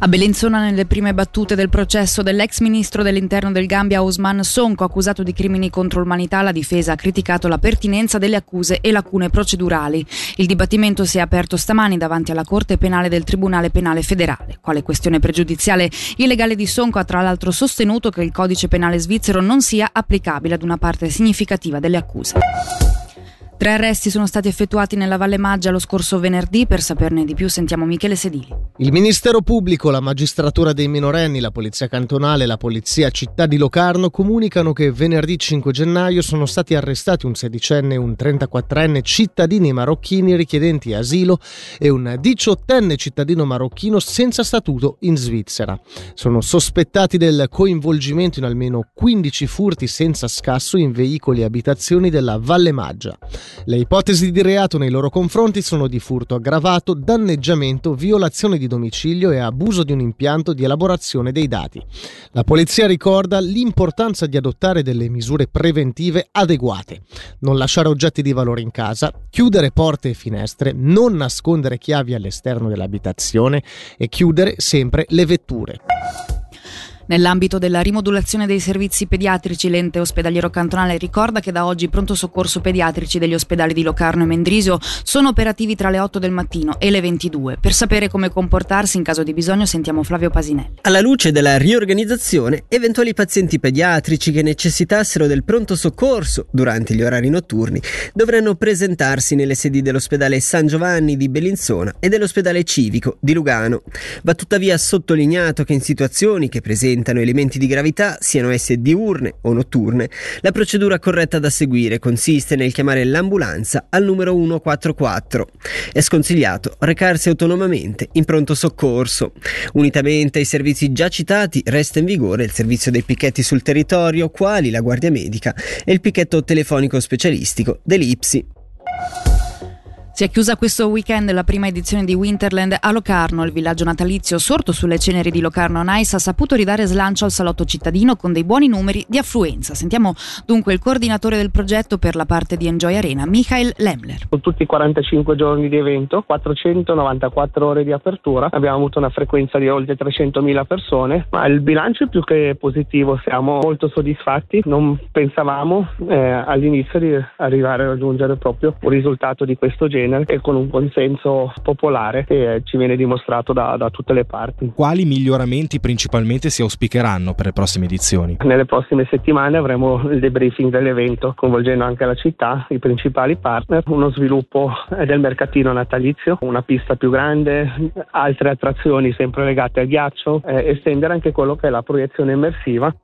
A Bellinzona, nelle prime battute del processo dell'ex ministro dell'interno del Gambia Ousmane Sonko, accusato di crimini contro l'umanità, la difesa ha criticato la pertinenza delle accuse e lacune procedurali. Il dibattimento si è aperto stamani davanti alla Corte Penale del Tribunale Penale Federale. Quale questione pregiudiziale, il legale di Sonko ha tra l'altro sostenuto che il codice penale svizzero non sia applicabile ad una parte significativa delle accuse. Tre arresti sono stati effettuati nella Valle Maggia lo scorso venerdì. Per saperne di più sentiamo Michele Sedili. Il Ministero Pubblico, la Magistratura dei minorenni, la Polizia Cantonale e la Polizia Città di Locarno comunicano che venerdì 5 gennaio sono stati arrestati un sedicenne e un 34enne cittadini marocchini richiedenti asilo e un diciottenne cittadino marocchino senza statuto in Svizzera. Sono sospettati del coinvolgimento in almeno 15 furti senza scasso in veicoli e abitazioni della Valle Maggia. Le ipotesi di reato nei loro confronti sono di furto aggravato, danneggiamento, violazione di domicilio e abuso di un impianto di elaborazione dei dati. La polizia ricorda l'importanza di adottare delle misure preventive adeguate, non lasciare oggetti di valore in casa, chiudere porte e finestre, non nascondere chiavi all'esterno dell'abitazione e chiudere sempre le vetture. Nell'ambito della rimodulazione dei servizi pediatrici, l'ente ospedaliero cantonale ricorda che da oggi pronto soccorso pediatrici degli ospedali di Locarno e Mendrisio sono operativi tra le 8 del mattino e le 22. Per sapere come comportarsi in caso di bisogno sentiamo Flavio Pasinelli. Alla luce della riorganizzazione, eventuali pazienti pediatrici che necessitassero del pronto soccorso durante gli orari notturni dovranno presentarsi nelle sedi dell'ospedale San Giovanni di Bellinzona e dell'ospedale civico di Lugano. Va tuttavia sottolineato che in situazioni che presentano presentano elementi di gravità, siano esse diurne o notturne, la procedura corretta da seguire consiste nel chiamare l'ambulanza al numero 144. È sconsigliato recarsi autonomamente in pronto soccorso. Unitamente ai servizi già citati, resta in vigore il servizio dei picchetti sul territorio, quali la guardia medica e il picchetto telefonico specialistico dell'IPSI. Si è chiusa questo weekend la prima edizione di Winterland a Locarno. Il villaggio natalizio sorto sulle ceneri di Locarno Nice ha saputo ridare slancio al salotto cittadino con dei buoni numeri di affluenza. Sentiamo dunque il coordinatore del progetto per la parte di Enjoy Arena, Michael Lemler. Con tutti i 45 giorni di evento, 494 ore di apertura, abbiamo avuto una frequenza di oltre 300.000 persone, ma il bilancio è più che positivo, siamo molto soddisfatti. Non pensavamo eh, all'inizio di arrivare a raggiungere proprio un risultato di questo genere genere e con un consenso popolare che ci viene dimostrato da, da tutte le parti. Quali miglioramenti principalmente si auspicheranno per le prossime edizioni? Nelle prossime settimane avremo il debriefing dell'evento coinvolgendo anche la città, i principali partner, uno sviluppo del mercatino natalizio, una pista più grande, altre attrazioni sempre legate al ghiaccio, eh, estendere anche quello che è la proiezione immersiva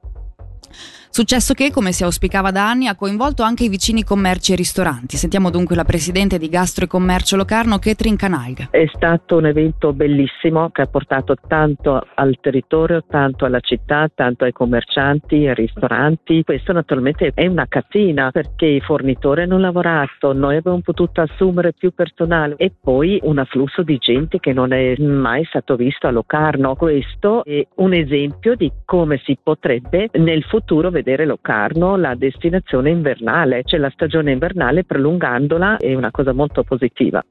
Successo che, come si auspicava da anni, ha coinvolto anche i vicini commerci e ristoranti. Sentiamo dunque la presidente di Gastro e Commercio Locarno, Ketrin Canalga. È stato un evento bellissimo che ha portato tanto al territorio, tanto alla città, tanto ai commercianti, ai ristoranti. Questo naturalmente è una catena perché i fornitori hanno lavorato, noi abbiamo potuto assumere più personale e poi un afflusso di gente che non è mai stato visto a Locarno. Questo è un esempio di come si potrebbe nel futuro vedere vedere Locarno la destinazione invernale, cioè la stagione invernale prolungandola è una cosa molto positiva.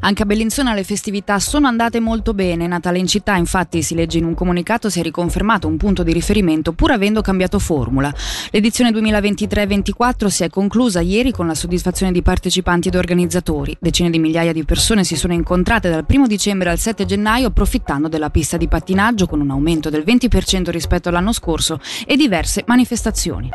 Anche a Bellinzona le festività sono andate molto bene. Natale in città, infatti, si legge in un comunicato, si è riconfermato un punto di riferimento pur avendo cambiato formula. L'edizione 2023-24 si è conclusa ieri con la soddisfazione di partecipanti ed organizzatori. Decine di migliaia di persone si sono incontrate dal 1 dicembre al 7 gennaio approfittando della pista di pattinaggio con un aumento del 20% rispetto all'anno scorso e diverse manifestazioni.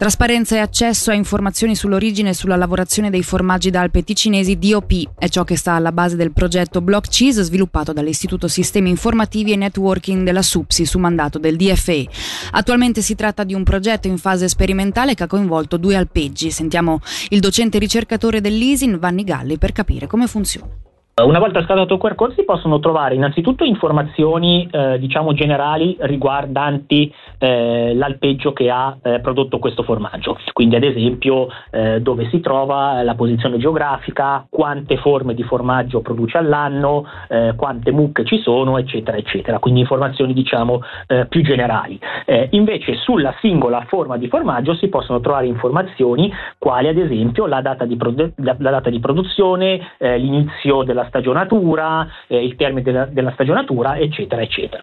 Trasparenza e accesso a informazioni sull'origine e sulla lavorazione dei formaggi d'Alpe ticinesi DOP è ciò che sta alla base del progetto Block Cheese sviluppato dall'Istituto Sistemi Informativi e Networking della SUPSI su mandato del DFE. Attualmente si tratta di un progetto in fase sperimentale che ha coinvolto due alpeggi. Sentiamo il docente ricercatore dell'ISIN, Vanni Galli, per capire come funziona. Una volta scattato il QR si possono trovare innanzitutto informazioni eh, diciamo generali riguardanti eh, l'alpeggio che ha eh, prodotto questo formaggio, quindi ad esempio eh, dove si trova, la posizione geografica, quante forme di formaggio produce all'anno, eh, quante mucche ci sono, eccetera, eccetera, quindi informazioni diciamo eh, più generali. invece sulla singola forma di formaggio si possono trovare informazioni quali ad esempio la data di, produ- la data di produzione, l'inizio della stagionatura, eh, il termine della, della stagionatura, eccetera, eccetera.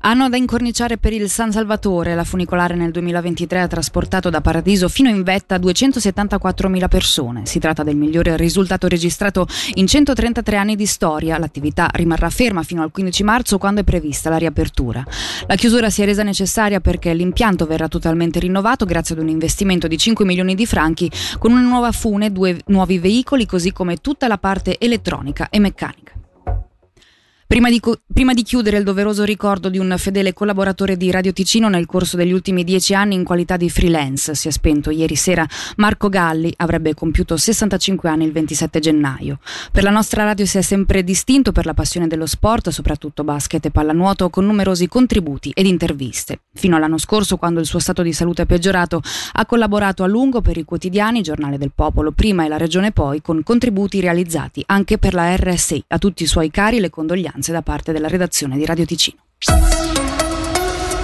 Anno da incorniciare per il San Salvatore. La funicolare nel 2023 ha trasportato da Paradiso fino in vetta 274.000 persone. Si tratta del migliore risultato registrato in 133 anni di storia. L'attività rimarrà ferma fino al 15 marzo quando è prevista la riapertura. La chiusura si è resa necessaria perché l'impianto verrà totalmente rinnovato grazie ad un investimento di 5 milioni di franchi con una nuova fune, due nuovi veicoli così come tutta la parte elettronica e meccanica. Prima di, prima di, chiudere il doveroso ricordo di un fedele collaboratore di Radio Ticino nel corso degli ultimi dieci anni in qualità di freelance, si è spento ieri sera Marco Galli, avrebbe compiuto 65 anni il 27 gennaio. Per la nostra radio si è sempre distinto per la passione dello sport, soprattutto basket e pallanuoto, con numerosi contributi ed interviste. Fino all'anno scorso, quando il suo stato di salute è peggiorato, ha collaborato a lungo per i quotidiani, Giornale del Popolo prima e la Regione poi, con contributi realizzati anche per la RSI. A tutti i suoi cari le condoglianze da parte della redazione di Radio Ticino.